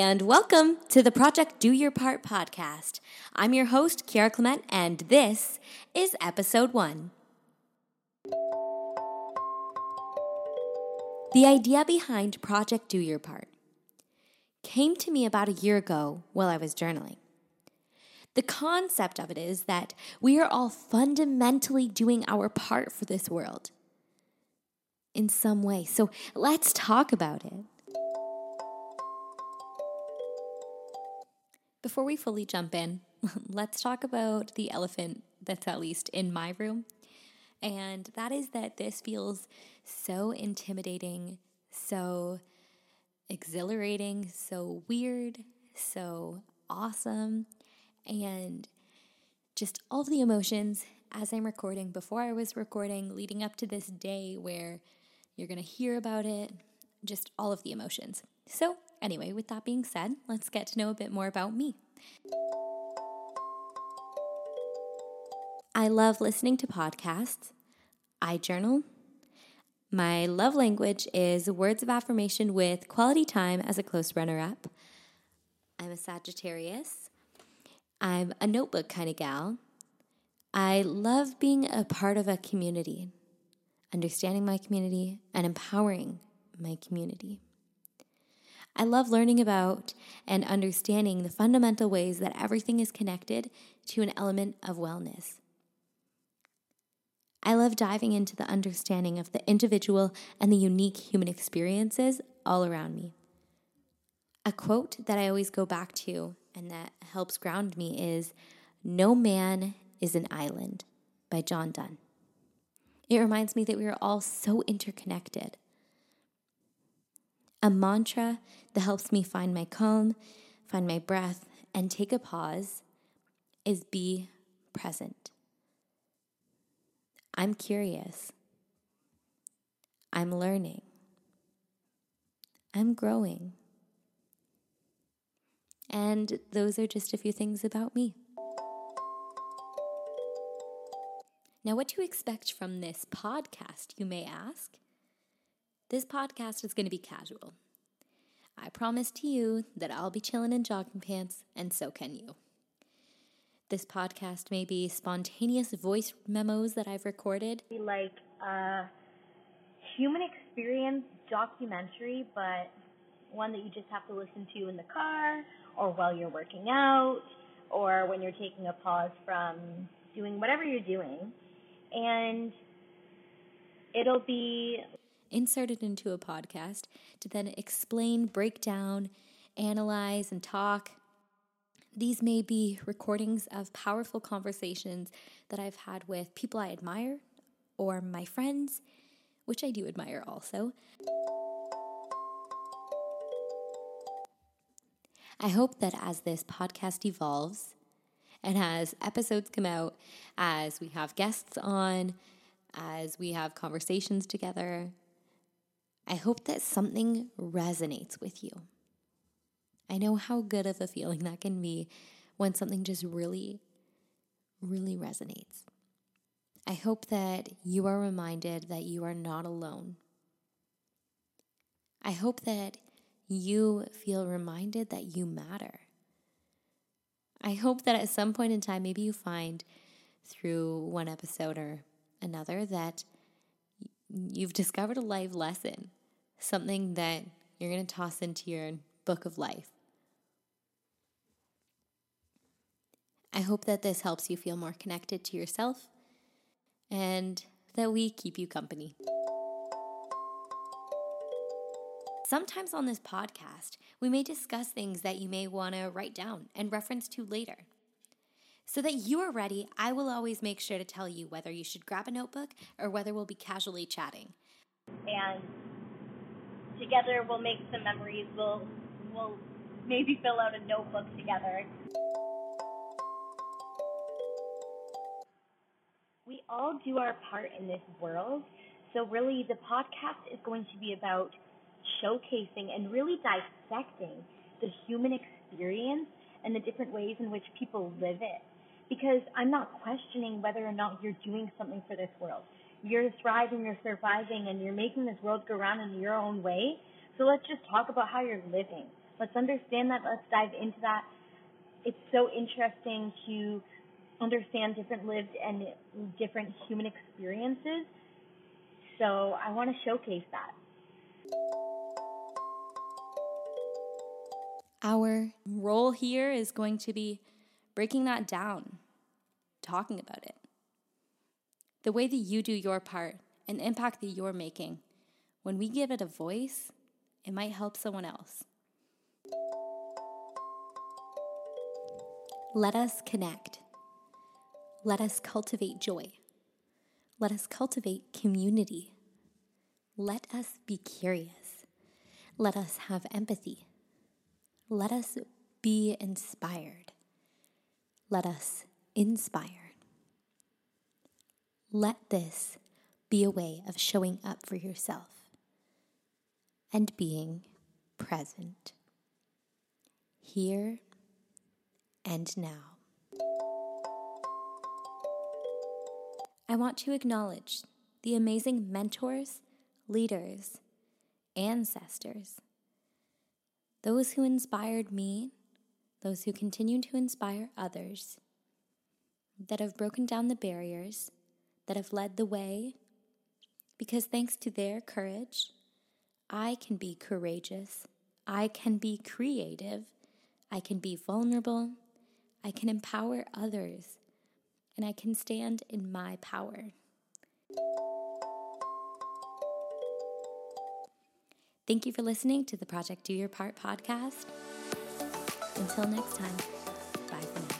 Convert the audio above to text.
and welcome to the Project Do Your Part podcast. I'm your host, Kiara Clement, and this is episode one. The idea behind Project Do Your Part came to me about a year ago while I was journaling. The concept of it is that we are all fundamentally doing our part for this world in some way. So let's talk about it. Before we fully jump in, let's talk about the elephant that's at least in my room. And that is that this feels so intimidating, so exhilarating, so weird, so awesome, and just all the emotions as I'm recording, before I was recording, leading up to this day where you're going to hear about it, just all of the emotions. So, anyway, with that being said, let's get to know a bit more about me. I love listening to podcasts. I journal. My love language is words of affirmation with quality time as a close runner up. I'm a Sagittarius. I'm a notebook kind of gal. I love being a part of a community, understanding my community, and empowering my community. I love learning about and understanding the fundamental ways that everything is connected to an element of wellness. I love diving into the understanding of the individual and the unique human experiences all around me. A quote that I always go back to and that helps ground me is No man is an Island by John Donne. It reminds me that we are all so interconnected. A mantra that helps me find my calm, find my breath, and take a pause is be present. I'm curious. I'm learning. I'm growing. And those are just a few things about me. Now, what to expect from this podcast, you may ask? This podcast is going to be casual. I promise to you that I'll be chilling in jogging pants, and so can you. This podcast may be spontaneous voice memos that I've recorded. Like a human experience documentary, but one that you just have to listen to in the car or while you're working out or when you're taking a pause from doing whatever you're doing and it'll be inserted into a podcast to then explain, break down, analyze, and talk. These may be recordings of powerful conversations that I've had with people I admire or my friends, which I do admire also. I hope that as this podcast evolves, and as episodes come out, as we have guests on, as we have conversations together, I hope that something resonates with you. I know how good of a feeling that can be when something just really, really resonates. I hope that you are reminded that you are not alone. I hope that you feel reminded that you matter. I hope that at some point in time, maybe you find through one episode or another that you've discovered a life lesson, something that you're going to toss into your book of life. I hope that this helps you feel more connected to yourself and that we keep you company. Sometimes on this podcast, we may discuss things that you may want to write down and reference to later. So that you are ready, I will always make sure to tell you whether you should grab a notebook or whether we'll be casually chatting. And together we'll make some memories. We'll we'll maybe fill out a notebook together. We all do our part in this world. So really the podcast is going to be about showcasing and really dissecting the human experience and the different ways in which people live it. Because I'm not questioning whether or not you're doing something for this world. You're thriving, you're surviving, and you're making this world go round in your own way. So let's just talk about how you're living. Let's understand that. Let's dive into that. It's so interesting to understand different lived and different human experiences. So I want to showcase that. Our role here is going to be breaking that down, talking about it. The way that you do your part and the impact that you're making, when we give it a voice, it might help someone else. Let us connect. Let us cultivate joy. Let us cultivate community. Let us be curious. Let us have empathy. Let us be inspired. Let us inspire. Let this be a way of showing up for yourself and being present here and now. I want to acknowledge the amazing mentors, leaders, ancestors, those who inspired me, those who continue to inspire others, that have broken down the barriers, that have led the way, because thanks to their courage, I can be courageous, I can be creative, I can be vulnerable, I can empower others, and I can stand in my power. Thank you for listening to the Project Do Your Part podcast. Until next time, bye for now.